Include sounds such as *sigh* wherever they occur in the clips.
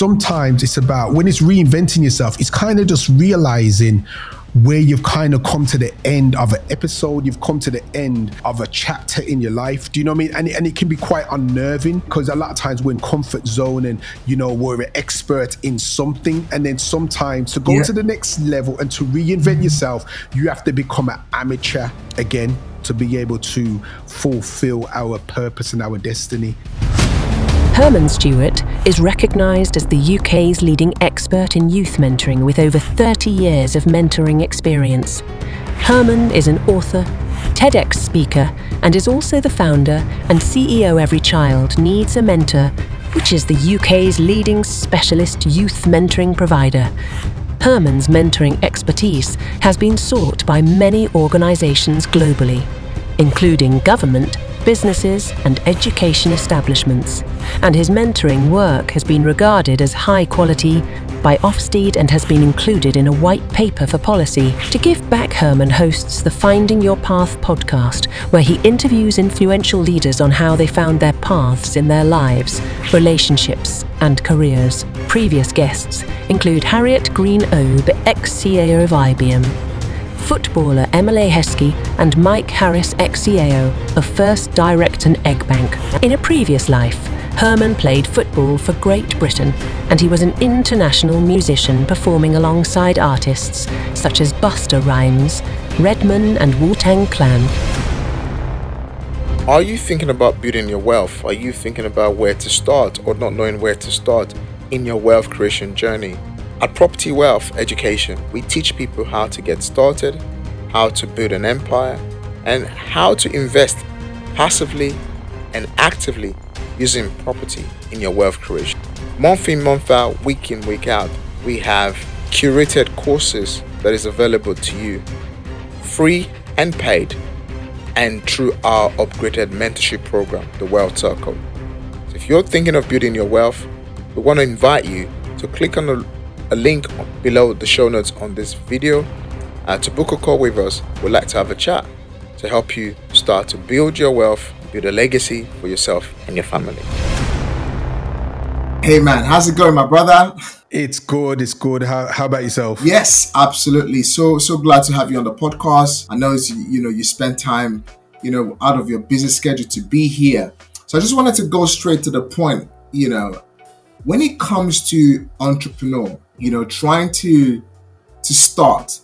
sometimes it's about when it's reinventing yourself, it's kind of just realizing where you've kind of come to the end of an episode, you've come to the end of a chapter in your life. Do you know what I mean? And, and it can be quite unnerving because a lot of times we're in comfort zone and, you know, we're an expert in something. And then sometimes to go yeah. to the next level and to reinvent mm-hmm. yourself, you have to become an amateur again to be able to fulfill our purpose and our destiny. Herman Stewart is recognised as the UK's leading expert in youth mentoring with over 30 years of mentoring experience. Herman is an author, TEDx speaker, and is also the founder and CEO Every Child Needs a Mentor, which is the UK's leading specialist youth mentoring provider. Herman's mentoring expertise has been sought by many organisations globally, including government businesses, and education establishments, and his mentoring work has been regarded as high quality by Ofsted and has been included in a white paper for policy. To give back, Herman hosts the Finding Your Path podcast, where he interviews influential leaders on how they found their paths in their lives, relationships, and careers. Previous guests include Harriet Green OBE, ex CEO of IBM, footballer Emile Heskey and Mike Harris ex-CEO of First Direct and Egg Bank. In a previous life, Herman played football for Great Britain and he was an international musician performing alongside artists such as Busta Rhymes, Redman and Wu-Tang Clan. Are you thinking about building your wealth? Are you thinking about where to start or not knowing where to start in your wealth creation journey? At Property Wealth Education, we teach people how to get started, how to build an empire, and how to invest passively and actively using property in your wealth creation. Month in, month out, week in, week out, we have curated courses that is available to you, free and paid, and through our upgraded mentorship program, the Wealth Circle. So if you're thinking of building your wealth, we want to invite you to click on the a link below the show notes on this video. Uh, to book a call with us, we'd like to have a chat to help you start to build your wealth, build a legacy for yourself and your family. Hey man, how's it going, my brother? It's good. It's good. How, how about yourself? Yes, absolutely. So so glad to have you on the podcast. I know you know you spend time you know out of your busy schedule to be here. So I just wanted to go straight to the point. You know, when it comes to entrepreneur, you know, trying to to start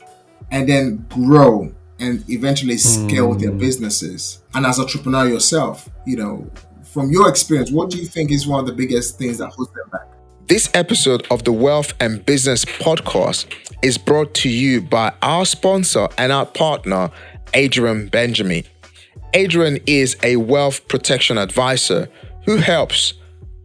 and then grow and eventually scale mm. their hmm. businesses. And as entrepreneur yourself, you know, from your experience, what do you think is one of the biggest things that holds them back? This episode of the Wealth and Business Podcast is brought to you by our sponsor and our partner, Adrian Benjamin. Adrian is a wealth protection advisor who helps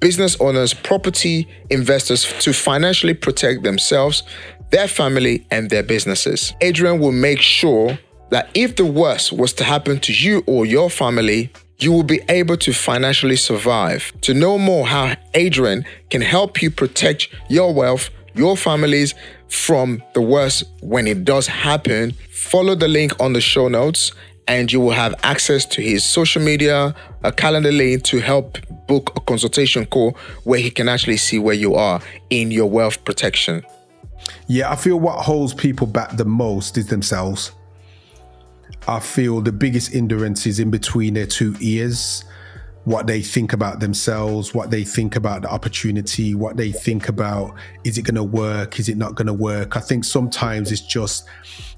business owners, property investors to financially protect themselves, their family, and their businesses. Adrian will make sure that if the worst was to happen to you or your family, you will be able to financially survive. To know more how Adrian can help you protect your wealth, your families from the worst when it does happen, follow the link on the show notes and you will have access to his social media, a calendar link to help book a consultation call where he can actually see where you are in your wealth protection. Yeah, I feel what holds people back the most is themselves. I feel the biggest hindrance is in between their two ears what they think about themselves, what they think about the opportunity, what they think about is it going to work, is it not going to work. I think sometimes it's just,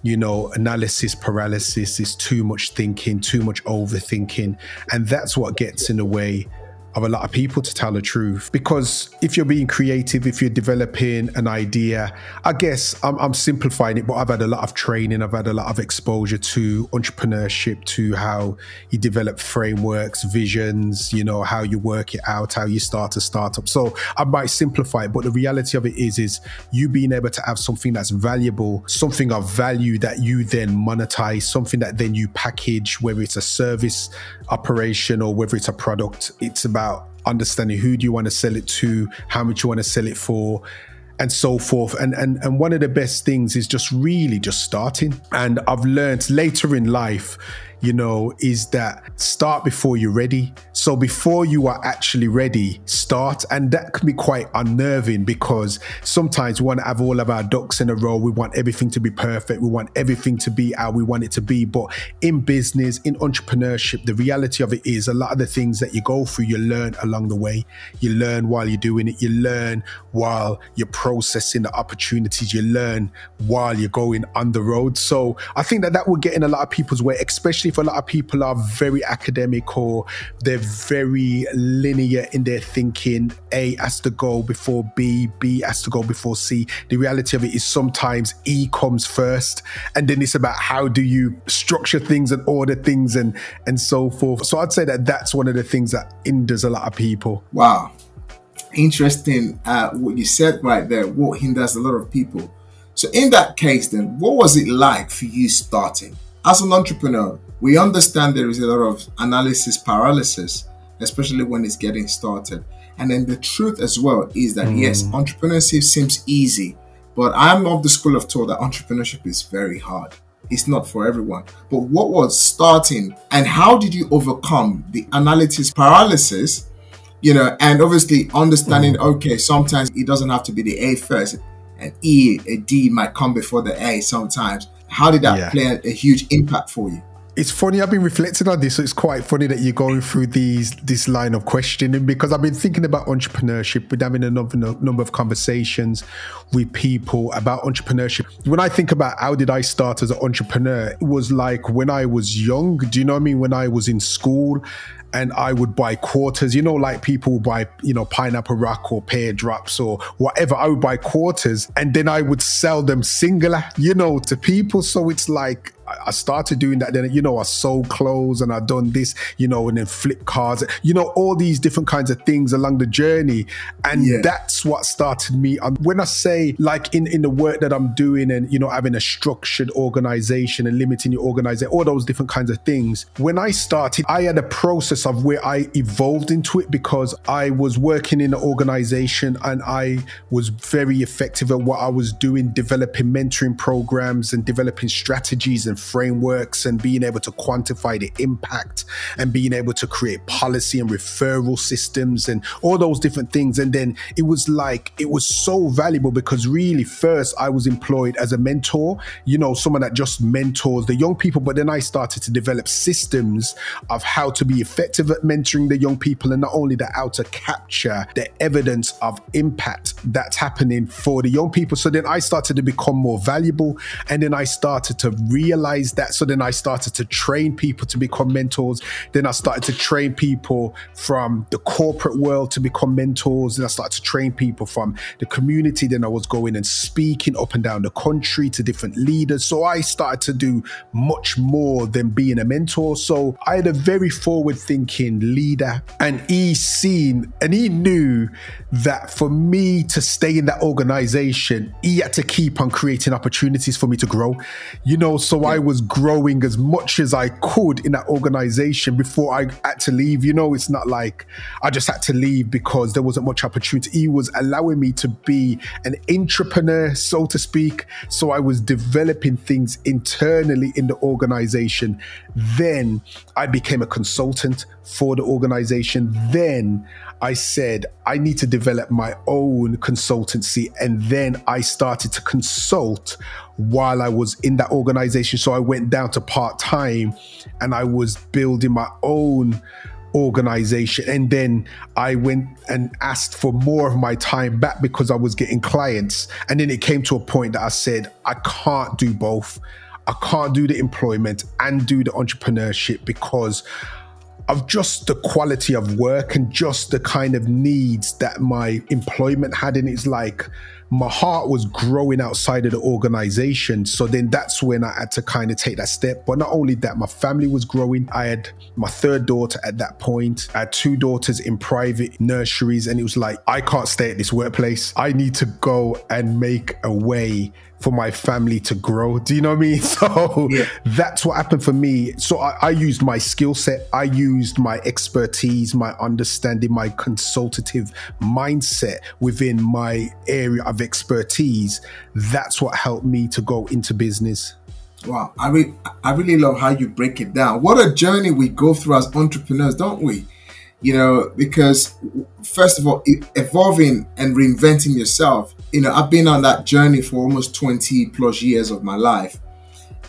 you know, analysis paralysis, is too much thinking, too much overthinking. And that's what gets in the way of a lot of people to tell the truth. Because if you're being creative, if you're developing an idea, I guess I'm, I'm, simplifying it, but I've had a lot of training, I've had a lot of exposure to entrepreneurship, to how you develop frameworks, visions, you know, how you work it out, how you start a startup. So I might simplify it, but the reality of it is, is you being able to have something that's valuable, something of value that you then monetize, something that then you package, whether it's a service operation or whether it's a product, it's about about understanding who do you want to sell it to, how much you want to sell it for, and so forth. And and and one of the best things is just really just starting. And I've learned later in life, you know, is that start before you're ready. So before you are actually ready, start. And that can be quite unnerving because sometimes we want to have all of our ducks in a row. We want everything to be perfect. We want everything to be how we want it to be. But in business, in entrepreneurship, the reality of it is a lot of the things that you go through, you learn along the way. You learn while you're doing it. You learn while you're processing the opportunities. You learn while you're going on the road. So I think that that will get in a lot of people's way, especially if a lot of people are very academic or they're very linear in their thinking. A has to go before B, B has to go before C. The reality of it is sometimes E comes first, and then it's about how do you structure things and order things and and so forth. So I'd say that that's one of the things that hinders a lot of people. Wow, interesting. Uh, what you said right there. What hinders a lot of people. So in that case, then, what was it like for you starting? As an entrepreneur, we understand there is a lot of analysis paralysis, especially when it's getting started. And then the truth as well is that mm. yes, entrepreneurship seems easy, but I'm of the school of thought that entrepreneurship is very hard. It's not for everyone. But what was starting and how did you overcome the analysis paralysis? You know, and obviously understanding, mm. okay, sometimes it doesn't have to be the A first. An E, a D might come before the A sometimes. How did that yeah. play a, a huge impact for you? It's funny i've been reflecting on this so it's quite funny that you're going through these this line of questioning because i've been thinking about entrepreneurship been having a number, number of conversations with people about entrepreneurship when i think about how did i start as an entrepreneur it was like when i was young do you know what i mean when i was in school and I would buy quarters, you know, like people buy, you know, pineapple rock or pear drops or whatever. I would buy quarters and then I would sell them singular, you know, to people. So it's like I started doing that. Then, you know, I sold clothes and I done this, you know, and then flip cards, you know, all these different kinds of things along the journey. And yeah. that's what started me. And when I say like in, in the work that I'm doing and, you know, having a structured organization and limiting your organization, all those different kinds of things. When I started, I had a process of where I evolved into it because I was working in an organization and I was very effective at what I was doing, developing mentoring programs and developing strategies and frameworks and being able to quantify the impact and being able to create policy and referral systems and all those different things. And then it was like, it was so valuable because really, first, I was employed as a mentor, you know, someone that just mentors the young people. But then I started to develop systems of how to be effective at mentoring the young people and not only that, how to capture the evidence of impact that's happening for the young people. So then I started to become more valuable. And then I started to realize realized that. So then I started to train people to become mentors. Then I started to train people from the corporate world to become mentors. Then I started to train people from the community. Then I was going and speaking up and down the country to different leaders. So I started to do much more than being a mentor. So I had a very forward thinking leader and he seen and he knew that for me to stay in that organization, he had to keep on creating opportunities for me to grow. You know, so yeah. I was growing as much as I could in that organization before I had to leave. You know, it's not like I just had to leave because there wasn't much opportunity. He was allowing me to be an entrepreneur, so to speak. So I was developing things internally in the organization. Then I became a consultant for the organization. Then I said, I need to develop my own consultancy. And then I started to consult while I was in that organization. So I went down to part time and I was building my own organization. And then I went and asked for more of my time back because I was getting clients. And then it came to a point that I said, I can't do both. I can't do the employment and do the entrepreneurship because of just the quality of work and just the kind of needs that my employment had. And it's like my heart was growing outside of the organization. So then that's when I had to kind of take that step. But not only that, my family was growing. I had my third daughter at that point. I had two daughters in private nurseries. And it was like, I can't stay at this workplace. I need to go and make a way for my family to grow. Do you know what I mean? *laughs* So yeah. that's what happened for me. So I, I used my skill set, I used my expertise, my understanding, my consultative mindset within my area of expertise. That's what helped me to go into business. Wow, I really, I really love how you break it down. What a journey we go through as entrepreneurs, don't we? You know, because first of all, evolving and reinventing yourself. You know, I've been on that journey for almost 20 plus years of my life.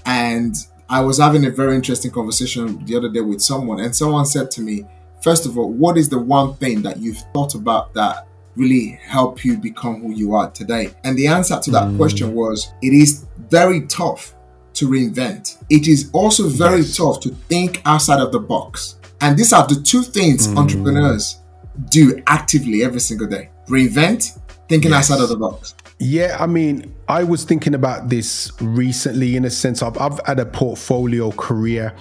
And I was having a very interesting conversation the other day with someone, and someone said to me, First of all, what is the one thing that you've thought about that really help you become who you are today? And the answer to that mm. question was, It is very tough to reinvent. It is also very yes. tough to think outside of the box. And these are the two things mm. entrepreneurs do actively every single day reinvent, thinking yes. outside of the box. Yeah, I mean, I was thinking about this recently in a sense I've had a portfolio career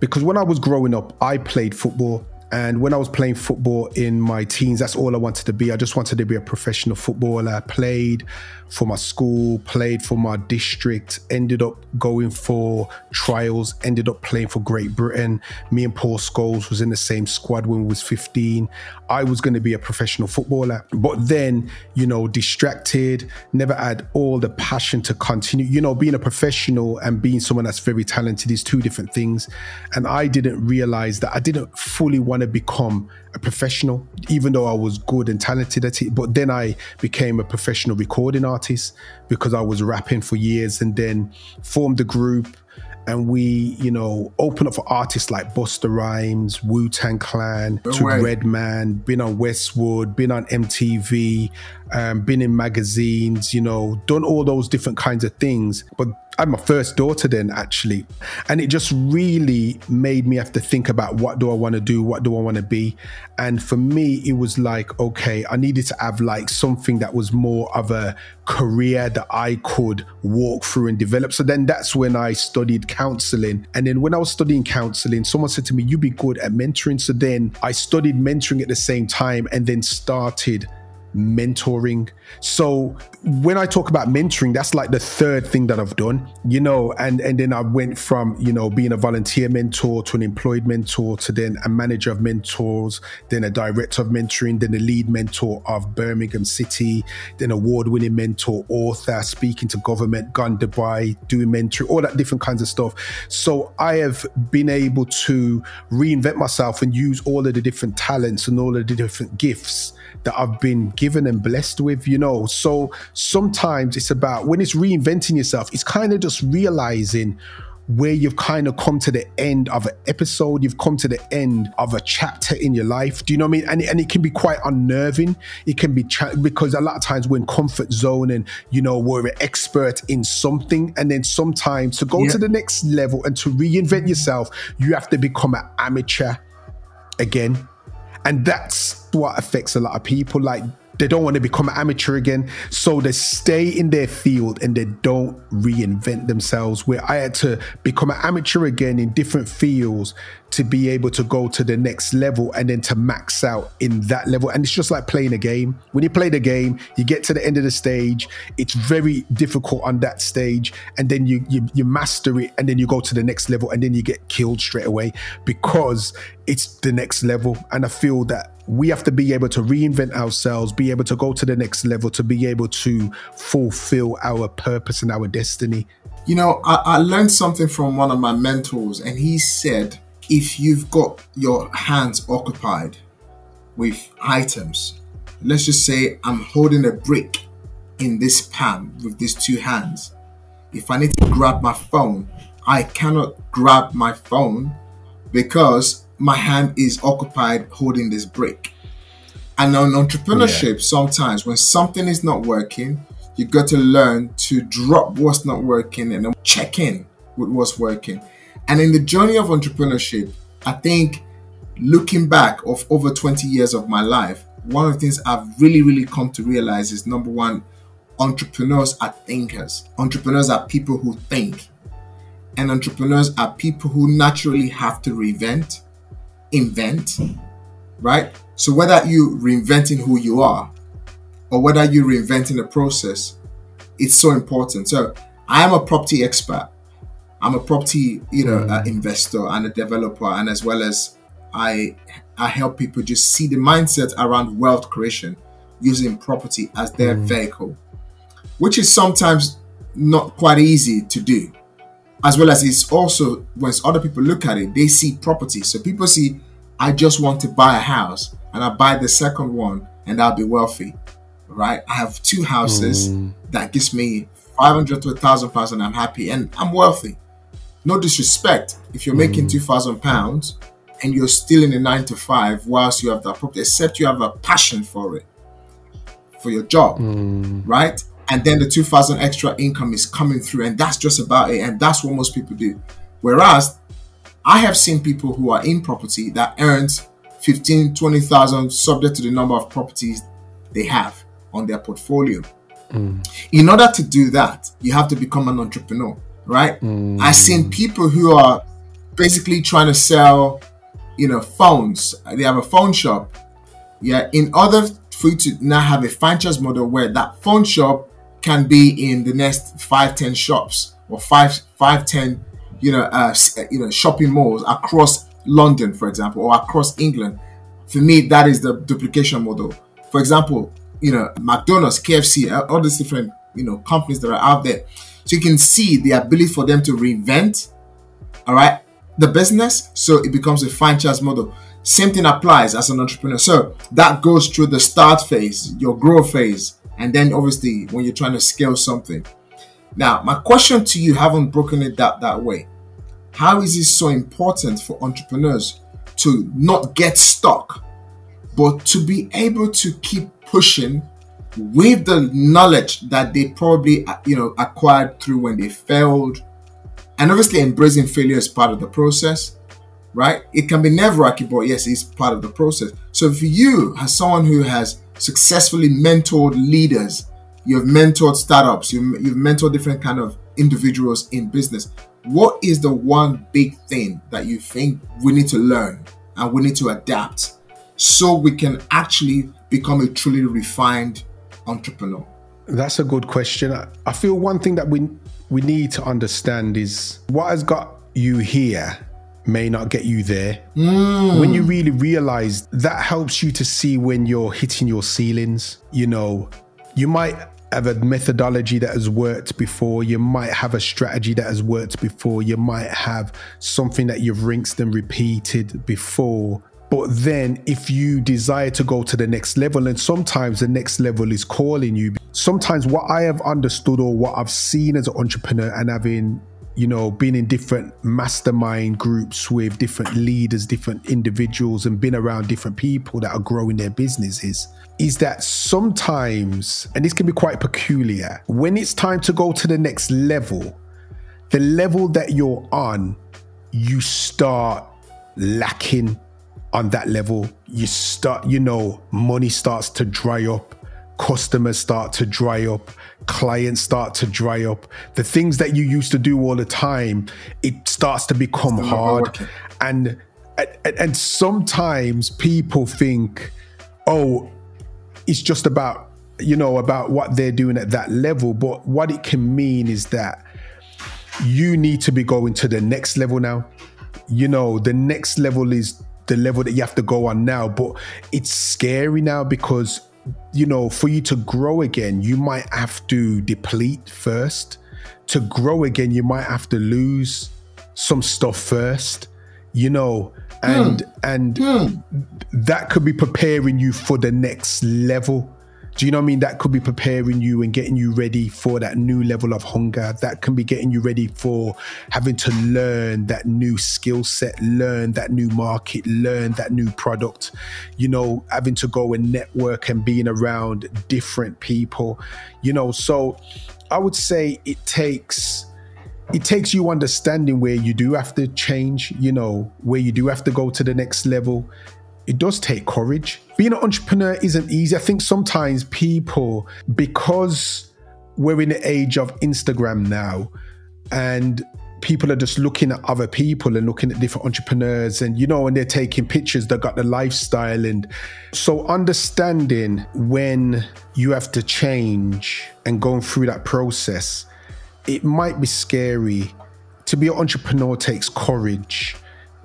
because when I was growing up, I played football. And when I was playing football in my teens, that's all I wanted to be. I just wanted to be a professional footballer. I played for my school, played for my district, ended up going for trials, ended up playing for Great Britain. Me and Paul Scholes was in the same squad when we was 15. I was going to be a professional footballer, but then, you know, distracted, never had all the passion to continue. You know, being a professional and being someone that's very talented is two different things. And I didn't realize that I didn't fully want to become a professional, even though I was good and talented at it. But then I became a professional recording artist because I was rapping for years and then formed a group and we, you know, open up for artists like Busta Rhymes, Wu Tang Clan, no to Redman, been on Westwood, been on MTV, um, been in magazines, you know, done all those different kinds of things. But I had my first daughter then actually. And it just really made me have to think about what do I want to do? What do I want to be? And for me, it was like, okay, I needed to have like something that was more of a career that I could walk through and develop. So then that's when I studied counseling. And then when I was studying counseling, someone said to me, you'd be good at mentoring. So then I studied mentoring at the same time and then started mentoring. So when I talk about mentoring, that's like the third thing that I've done, you know, and and then I went from, you know, being a volunteer mentor to an employed mentor to then a manager of mentors, then a director of mentoring, then a lead mentor of Birmingham City, then award-winning mentor, author, speaking to government, gone Dubai, doing mentoring, all that different kinds of stuff. So I have been able to reinvent myself and use all of the different talents and all of the different gifts that I've been given and blessed with, you know. So sometimes it's about when it's reinventing yourself, it's kind of just realizing where you've kind of come to the end of an episode, you've come to the end of a chapter in your life. Do you know what I mean? And, and it can be quite unnerving. It can be cha- because a lot of times we're in comfort zone and, you know, we're an expert in something. And then sometimes to go yeah. to the next level and to reinvent yourself, you have to become an amateur again. And that's what affects a lot of people. Like they don't want to become amateur again. So they stay in their field and they don't reinvent themselves. Where I had to become an amateur again in different fields to be able to go to the next level and then to max out in that level. And it's just like playing a game. When you play the game, you get to the end of the stage. It's very difficult on that stage. And then you, you, you master it and then you go to the next level and then you get killed straight away because it's the next level. And I feel that we have to be able to reinvent ourselves, be able to go to the next level, to be able to fulfill our purpose and our destiny. You know, I, I learned something from one of my mentors, and he said, if you've got your hands occupied with items, let's just say I'm holding a brick in this pan with these two hands. If I need to grab my phone, I cannot grab my phone because my hand is occupied holding this brick. And on entrepreneurship, yeah. sometimes when something is not working, you got to learn to drop what's not working and then check in with what's working. And in the journey of entrepreneurship, I think looking back of over 20 years of my life, one of the things I've really, really come to realize is number one, entrepreneurs are thinkers. Entrepreneurs are people who think. And entrepreneurs are people who naturally have to reinvent invent, right? So whether you reinventing who you are or whether you reinventing the process, it's so important. So I am a property expert. I'm a property, you know, uh, investor and a developer, and as well as I I help people just see the mindset around wealth creation using property as their mm. vehicle, which is sometimes not quite easy to do. As well as it's also once other people look at it, they see property. So people see, I just want to buy a house and I buy the second one and I'll be wealthy, right? I have two houses mm. that gives me 500 to a thousand pounds and I'm happy and I'm wealthy. No disrespect. If you're mm. making 2,000 pounds and you're still in a nine to five whilst you have that property, except you have a passion for it, for your job, mm. right? And then the 2000 extra income is coming through and that's just about it and that's what most people do. Whereas i have seen people who are in property that earns 15 20000 subject to the number of properties they have on their portfolio. Mm. in order to do that you have to become an entrepreneur right? Mm. i've seen people who are basically trying to sell you know phones. They have a phone shop. Yeah in order for you to now have a franchise model where that phone shop can be in the next five ten shops or five five ten you know uh, you know shopping malls across London, for example, or across England. For me, that is the duplication model. For example, you know McDonald's, KFC, all these different you know companies that are out there. So you can see the ability for them to reinvent, all right, the business, so it becomes a franchise model. Same thing applies as an entrepreneur. So that goes through the start phase, your growth phase, and then obviously when you're trying to scale something. Now, my question to you, haven't broken it that that way. How is it so important for entrepreneurs to not get stuck, but to be able to keep pushing with the knowledge that they probably you know acquired through when they failed, and obviously embracing failure is part of the process, right? It can be nerve-wracking, but yes, it's part of the process. So for you, as someone who has successfully mentored leaders, you've mentored startups, you've, you've mentored different kind of individuals in business. What is the one big thing that you think we need to learn and we need to adapt so we can actually become a truly refined entrepreneur? That's a good question. I feel one thing that we we need to understand is what has got you here may not get you there. Mm. When you really realize that helps you to see when you're hitting your ceilings. You know, you might have a methodology that has worked before. You might have a strategy that has worked before. You might have something that you've rinsed and repeated before. But then, if you desire to go to the next level, and sometimes the next level is calling you, sometimes what I have understood or what I've seen as an entrepreneur and having you know, been in different mastermind groups with different leaders, different individuals, and been around different people that are growing their businesses, is that sometimes, and this can be quite peculiar, when it's time to go to the next level, the level that you're on, you start lacking on that level. You start, you know, money starts to dry up customers start to dry up, clients start to dry up. The things that you used to do all the time, it starts to become hard. And, and and sometimes people think, oh, it's just about you know about what they're doing at that level. But what it can mean is that you need to be going to the next level now. You know, the next level is the level that you have to go on now. But it's scary now because you know, for you to grow again, you might have to deplete first. To grow again, you might have to lose some stuff first, you know, and mm. and mm. that could be preparing you for the next level do you know what I mean? That could be preparing you and getting you ready for that new level of hunger. That can be getting you ready for having to learn that new skill set, learn that new market, learn that new product. You know, having to go and network and being around different people. You know, so I would say it takes it takes you understanding where you do have to change, you know, where you do have to go to the next level it does take courage. Being an entrepreneur isn't easy. I think sometimes people, because we're in the age of Instagram now, and people are just looking at other people and looking at different entrepreneurs and you know and they're taking pictures that got the lifestyle and so understanding when you have to change and going through that process it might be scary to be an entrepreneur takes courage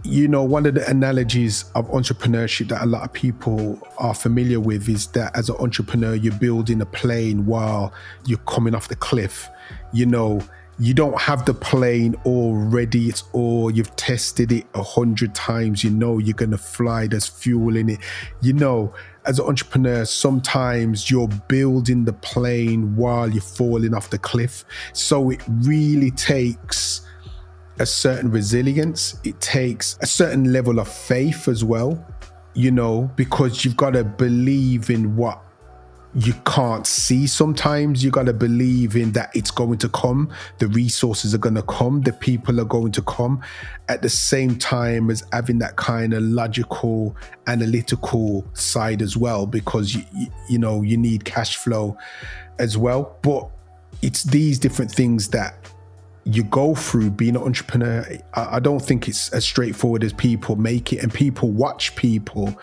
you know, one of the analogies of entrepreneurship that a lot of people are familiar with is that as an entrepreneur, you're building a plane while you're coming off the cliff. You know, you don't have the plane already. It's all you've tested it a hundred times. You know you're gonna fly. There's fuel in it. You know, as an entrepreneur, sometimes you're building the plane while you're falling off the cliff. So it really takes a certain resilience. It takes a certain level of faith as well. You know, because you've got to believe in what you can't see sometimes you've got to believe in that it's going to come the resources are going to come the people are going to come at the same time as having that kind of logical analytical side as well because you, you, you know you need cash flow as well but it's these different things that you go through being an entrepreneur I, don't think it's as straightforward as people make it and people watch people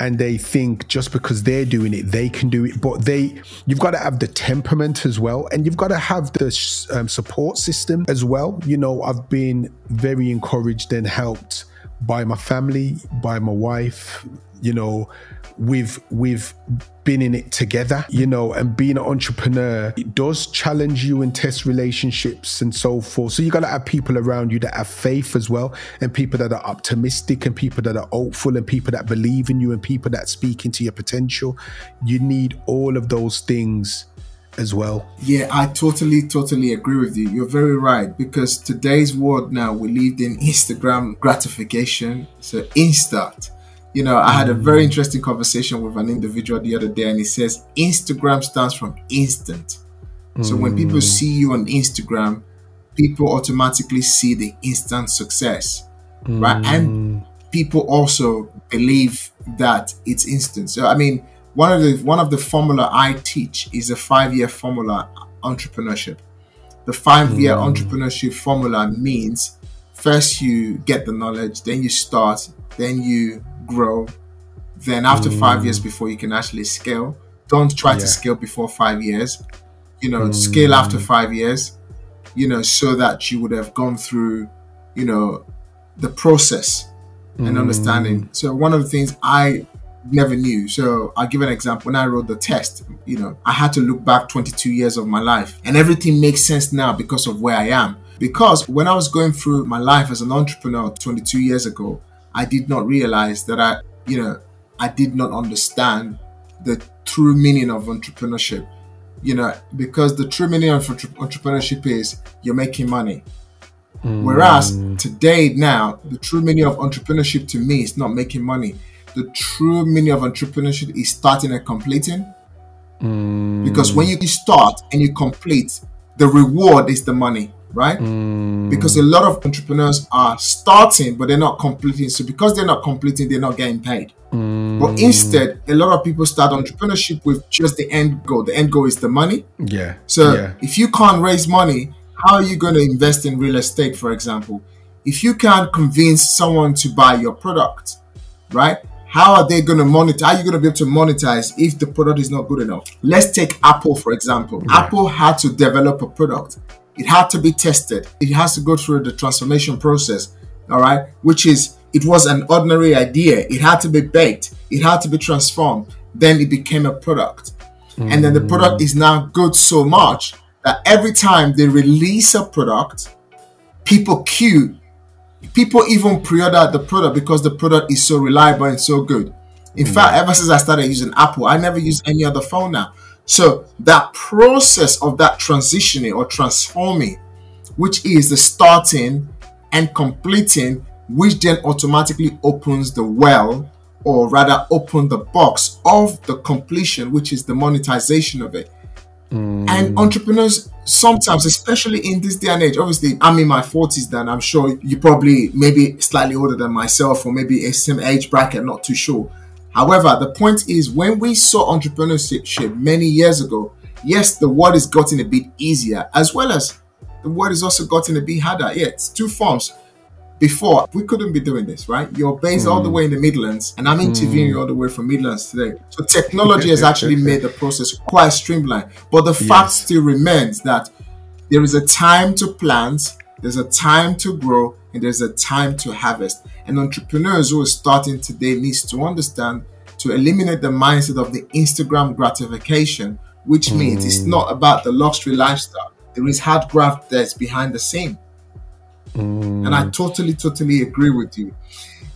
and they think just because they're doing it, they can do it. But they, you've got to have the temperament as well, and you've got to have the um, support system as well. You know, I've been very encouraged and helped by my family, by my wife. You know, we've we've been in it together, you know, and being an entrepreneur, it does challenge you and test relationships and so forth. So you got to have people around you that have faith as well, and people that are optimistic, and people that are hopeful, and people that believe in you, and people that speak into your potential. You need all of those things as well. Yeah, I totally, totally agree with you. You're very right because today's world now we live in Instagram gratification. So instant you know, I had a very interesting conversation with an individual the other day, and he says Instagram stands from instant. So when people mm. see you on Instagram, people automatically see the instant success, mm. right? And people also believe that it's instant. So I mean, one of the one of the formula I teach is a five year formula entrepreneurship. The five year mm. entrepreneurship formula means first you get the knowledge, then you start, then you grow. Then after mm. five years before you can actually scale. Don't try yeah. to scale before five years. You know, mm. scale after five years. You know, so that you would have gone through, you know, the process mm. and understanding. So one of the things I never knew. So I'll give an example. When I wrote the test, you know, I had to look back 22 years of my life and everything makes sense now because of where I am. Because when I was going through my life as an entrepreneur 22 years ago, I did not realize that I, you know, I did not understand the true meaning of entrepreneurship. You know, because the true meaning of entrepreneurship is you're making money. Mm. Whereas today, now, the true meaning of entrepreneurship to me is not making money. The true meaning of entrepreneurship is starting and completing. Mm. Because when you start and you complete, the reward is the money right? Mm. Because a lot of entrepreneurs are starting, but they're not completing. So because they're not completing, they're not getting paid. Mm. But instead, a lot of people start entrepreneurship with just the end goal. The end goal is the money. Yeah. So yeah. if you can't raise money, how are you going to invest in real estate, for example? If you can't convince someone to buy your product, right? How are they going to monetize? How are you going to be able to monetize if the product is not good enough? Let's take Apple, for example. Apple had to develop a product it had to be tested. It has to go through the transformation process, all right, which is it was an ordinary idea. It had to be baked, it had to be transformed. Then it became a product. Mm. And then the product is now good so much that every time they release a product, people queue. People even pre order the product because the product is so reliable and so good. In mm. fact, ever since I started using Apple, I never use any other phone now. So that process of that transitioning or transforming, which is the starting and completing, which then automatically opens the well, or rather open the box of the completion, which is the monetization of it. Mm. And entrepreneurs sometimes, especially in this day and age, obviously I'm in my 40s then I'm sure you probably maybe slightly older than myself or maybe a same age bracket, not too sure. However, the point is when we saw entrepreneurship many years ago, yes, the world is gotten a bit easier, as well as the world is also gotten a bit harder. Yeah, it's two forms. Before, we couldn't be doing this, right? You're based mm. all the hmm. way in the Midlands, and I'm interviewing mm. all the way from Midlands today. So technology has actually made the process quite streamlined. But the yes. fact still remains that there is a time to plant, there's a time to grow, and there's a time to harvest. And entrepreneurs who are starting today needs to understand to eliminate the mindset of the Instagram gratification, which means it's not about the luxury lifestyle. there is hard graft that's behind the scene. Mm. And I totally, totally agree with you.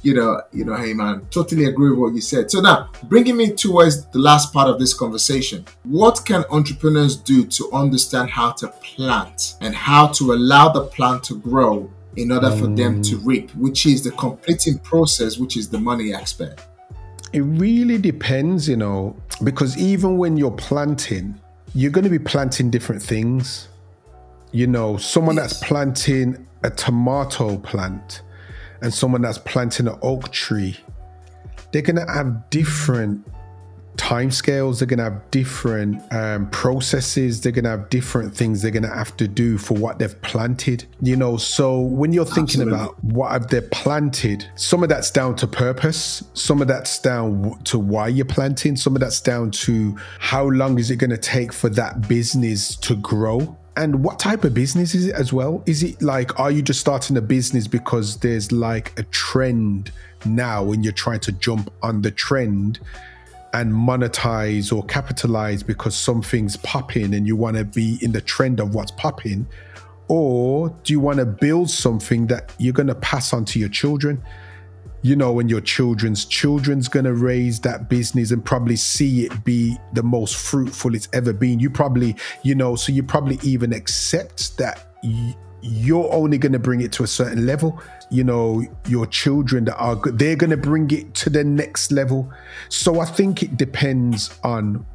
You know, you know, hey man, totally agree with what you said. So now, bringing me towards the last part of this conversation, what can entrepreneurs do to understand how to plant and how to allow the plant to grow in order for them to Mm. reap, which is the completing process, which is the money aspect? It really depends, you know, because even when you're planting, you're going to be planting different things. You know, someone that's planting a tomato plant and someone that's planting an oak tree, they're going to have different timescales. They're going to have different um, processes. They're going to have different things they're going to have to do for what they've planted. You know, so when you're thinking Absolutely. about what have they planted, some of that's down to purpose. Some of that's down to why you're planting. Some of that's down to how long is it going to take for that business to grow. And what type of business is it as well? Is it like, are you just starting a business because there's like a trend now and you're trying to jump on the trend? and monetize or capitalize because something's popping and you want to be in the trend of what's popping? Or do you want to build something that you're going to pass on to your children? You know, and your children's children's to raise that business and probably see it be the most fruitful it's ever been. You probably, you know, so you probably even accept that y- you're only going to bring it to a certain level. You know your children that are good they're going to bring it to the next level. So i think it depends on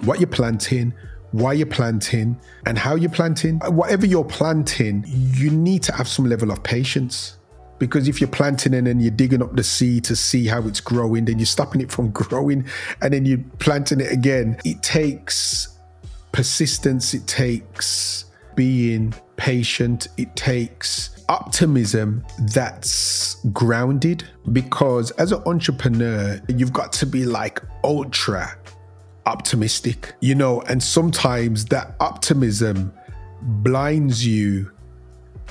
what you're planting why you're planting and how you're planting. Whatever you're planting you need to have some level of patience because if you're planting and then you're digging up the seed to see how it's growing then you're stopping it from *laughs* growing and then you're planting it again. It takes persistence it takes being patient it takes optimism that's grounded. Because as an entrepreneur you've got to be like ultra optimistic you know and sometimes that optimism blinds you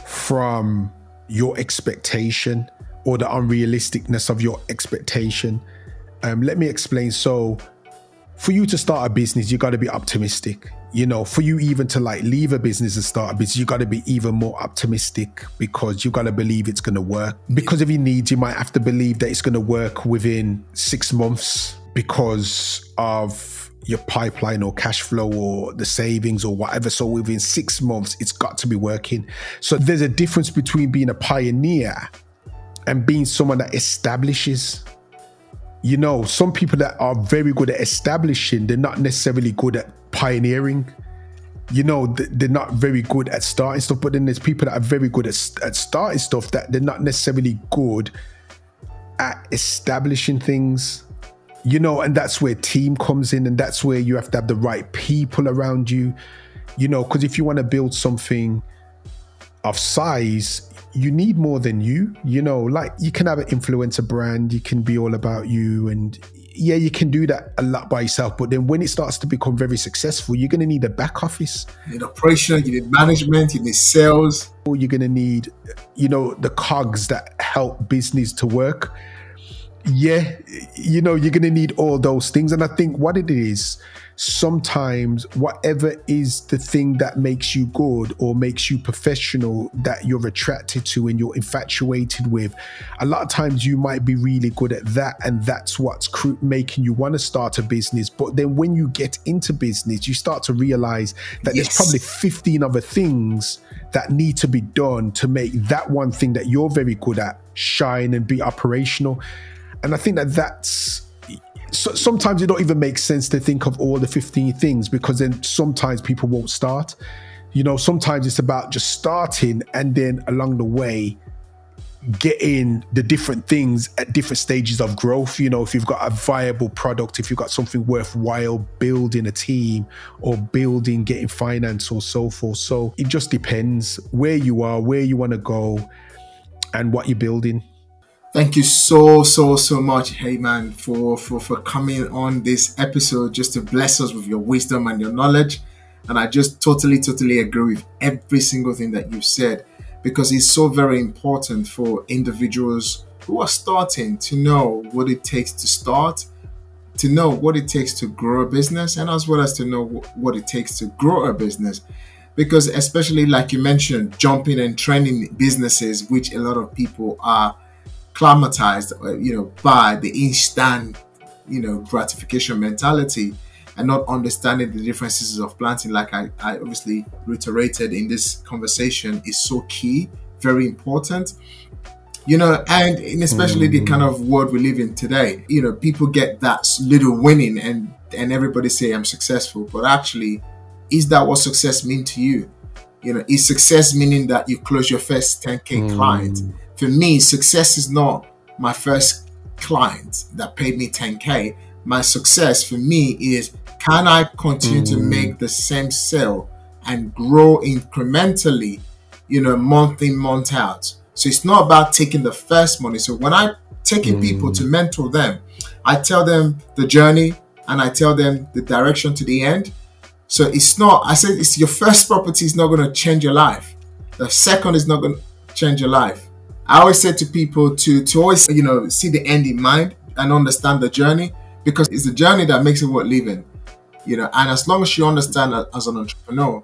from your expectation or the unrealisticness of your expectation um, let me explain so for you to start a business, you got to be optimistic. You know, for you even to like leave a business and start a business, you got to be even more optimistic because you got to believe it's going to work. Because of your needs, you might have to believe that it's going to work within six months because of your pipeline or cash flow or the savings or whatever. So within six months, it's got to be working. So there's a difference between being a pioneer and being someone that establishes you know, some people that are very good at establishing, they're not necessarily good at pioneering. You know, they're not very good at starting stuff. But then there's people that are very good at, at starting stuff that they're not necessarily good at establishing things. You know, and that's where team comes in, and that's where you have to have the right people around you. You know, because if you want to build something of size, you need more than you. You know, like you can have an influencer brand, you can be all about you, and yeah, you can do that a lot by yourself. But then when it starts to become very successful, you're going to need a back office. You need operation, you need management, you need sales. Or you're going to need, you know, the cogs that help business to work. Yeah, you know, you're going to need all those things. And I think what it is, sometimes whatever is the thing that makes you good or makes you professional that you're attracted to and you're infatuated with, a lot of times you might be really good at that. And that's what's cr- making you want to start a business. But then when you get into business, you start to realize that there's probably 15 other things that need to be done to make that one thing that you're very good at shine and be operational. And I think that that's so sometimes it don't even make sense to think of all the 15 things because then sometimes people won't start. You know, sometimes it's about just starting and then along the way getting the different things at different stages of growth. You know, if you've got a viable product, if you've got something worthwhile, building a team or building, getting finance or so forth. So it just depends where you are, where you want to go, and what you're building. Thank you so so so much, hey man, for for for coming on this episode just to bless us with your wisdom and your knowledge. And I just totally totally agree with every single thing that you've said because it's so very important for individuals who are starting to know what it takes to start, to know what it takes to grow a business, and as well as to know what it takes to grow a business. because especially like you mentioned, jumping and training businesses, which a lot of people are climatized, uh, you know, by the instant, you know, gratification mentality and not understanding the differences of planting, like I, I obviously reiterated in this conversation, is so key, very important. You know, and especially mm. the kind of world we live in today, you know, people get that little winning and and everybody say I'm successful, but actually, is that what success mean to you? You know, is success meaning that you close your first 10k mm. client? For me, success is not my first client that paid me 10k. My success for me is can I continue mm. to make the same sale and grow incrementally, you know, month in, month out? So it's not about taking the first money. So when I'm taking mm. people to mentor them, I tell them the journey and I tell them the direction to the end. So it's not, I said, it's your first property is not going to change your life. The second is not going to change your life. I always say to people to, to always, you know, see the end in mind and understand the journey because it's the journey that makes it worth living you know. And as long as you understand as an entrepreneur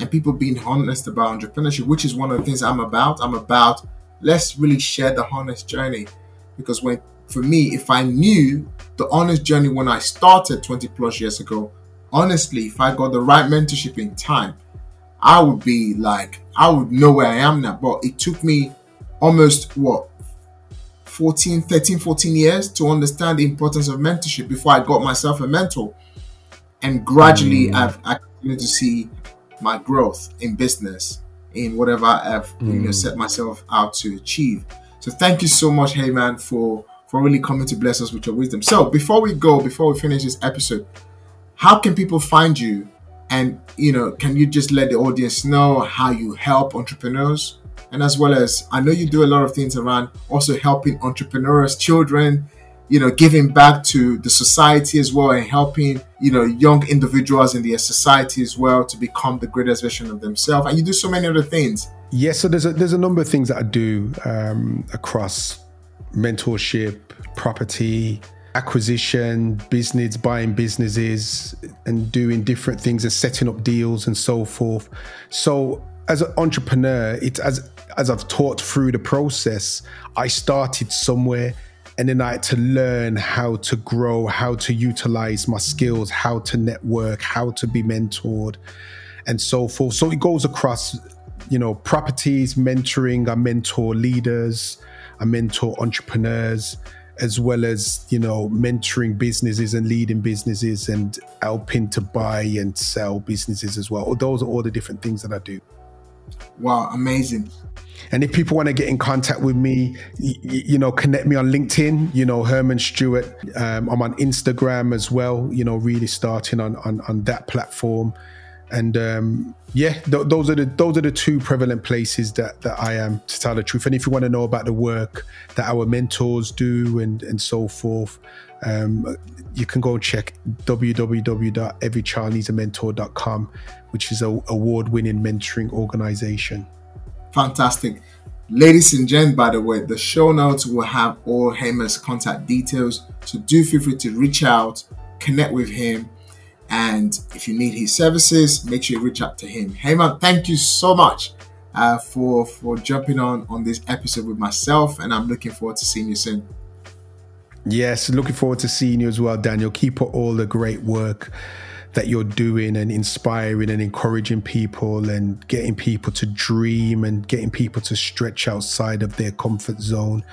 and people being honest about entrepreneurship which is one of the things i'm about i'm about let's really share the honest journey because when for me if i knew the honest journey when i started 20 plus years ago honestly if i got the right mentorship in time i would be like i would know where i am now. But it took me almost what 14 13 14 years to understand the importance of mentorship before i got myself a mentor and gradually mm. I've I continue to see my growth in business in whatever I've mm. you know mm. set myself out to achieve. So thank you so much, Herman, for for really coming to bless us with your wisdom. So before we go, before we finish this episode, how can people find you? And you know, can you just let the audience know how you help entrepreneurs? And as well as I know you do a lot of things around also helping entrepreneurs, children, you know, giving back to the society as well and helping, you know, young individuals in their society as well to become the greatest version of themselves. And you do so many other things. Yes, yeah, so there's a there's a number of things that I do um, across mentorship, property, acquisition, business, buying businesses, and doing different things and setting up deals and so forth. So as an entrepreneur, it's as as I've taught through the process, I started somewhere and then I had to learn how to grow, how to utilize my skills, how to network, how to be mentored, and so forth. So it goes across, you know, properties, mentoring. I mentor leaders, I mentor entrepreneurs, as well as you know, mentoring businesses and leading businesses and helping to buy and sell businesses as well. Those are all the different things that I do. Wow, amazing. And if people want to get in contact with me, you, you know, connect me on LinkedIn, you know, Herman Stewart. Um, I'm on Instagram as well, you know, really starting on, on, on that platform. And um, yeah, th- those are the those are the two prevalent places that that I am to tell the truth. And if you want to know about the work that our mentors do and and so forth, um, you can go and check www.everychildneedsamentor.com, which is a award-winning mentoring organization. Fantastic. Ladies and gents, by the way, the show notes will have all Herman's contact details. So do feel free to reach out, connect with him, and if you need his services, make sure you reach out to him. Herman, thank you so much uh, for for jumping on on this episode with myself, and I'm looking forward to seeing you soon. Yes, looking forward to seeing you as well, Daniel. Keep up all the great work that you're doing and inspiring and encouraging people and getting people to dream and getting people to stretch outside of their comfort zone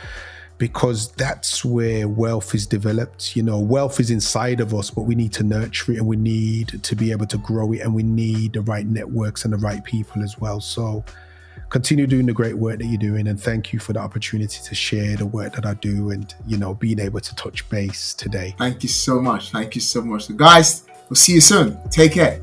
because that's where wealth is developed. You know, wealth is inside of us, but we need to nurture it and we need to be able to grow it and we need the right networks and the right people as well. So continue doing the great work that you're doing and thank you for the opportunity to share the work that I do and, you know, being able to touch base today. Thank you so much. Thank you so much. So guys, We'll see you soon. Take care.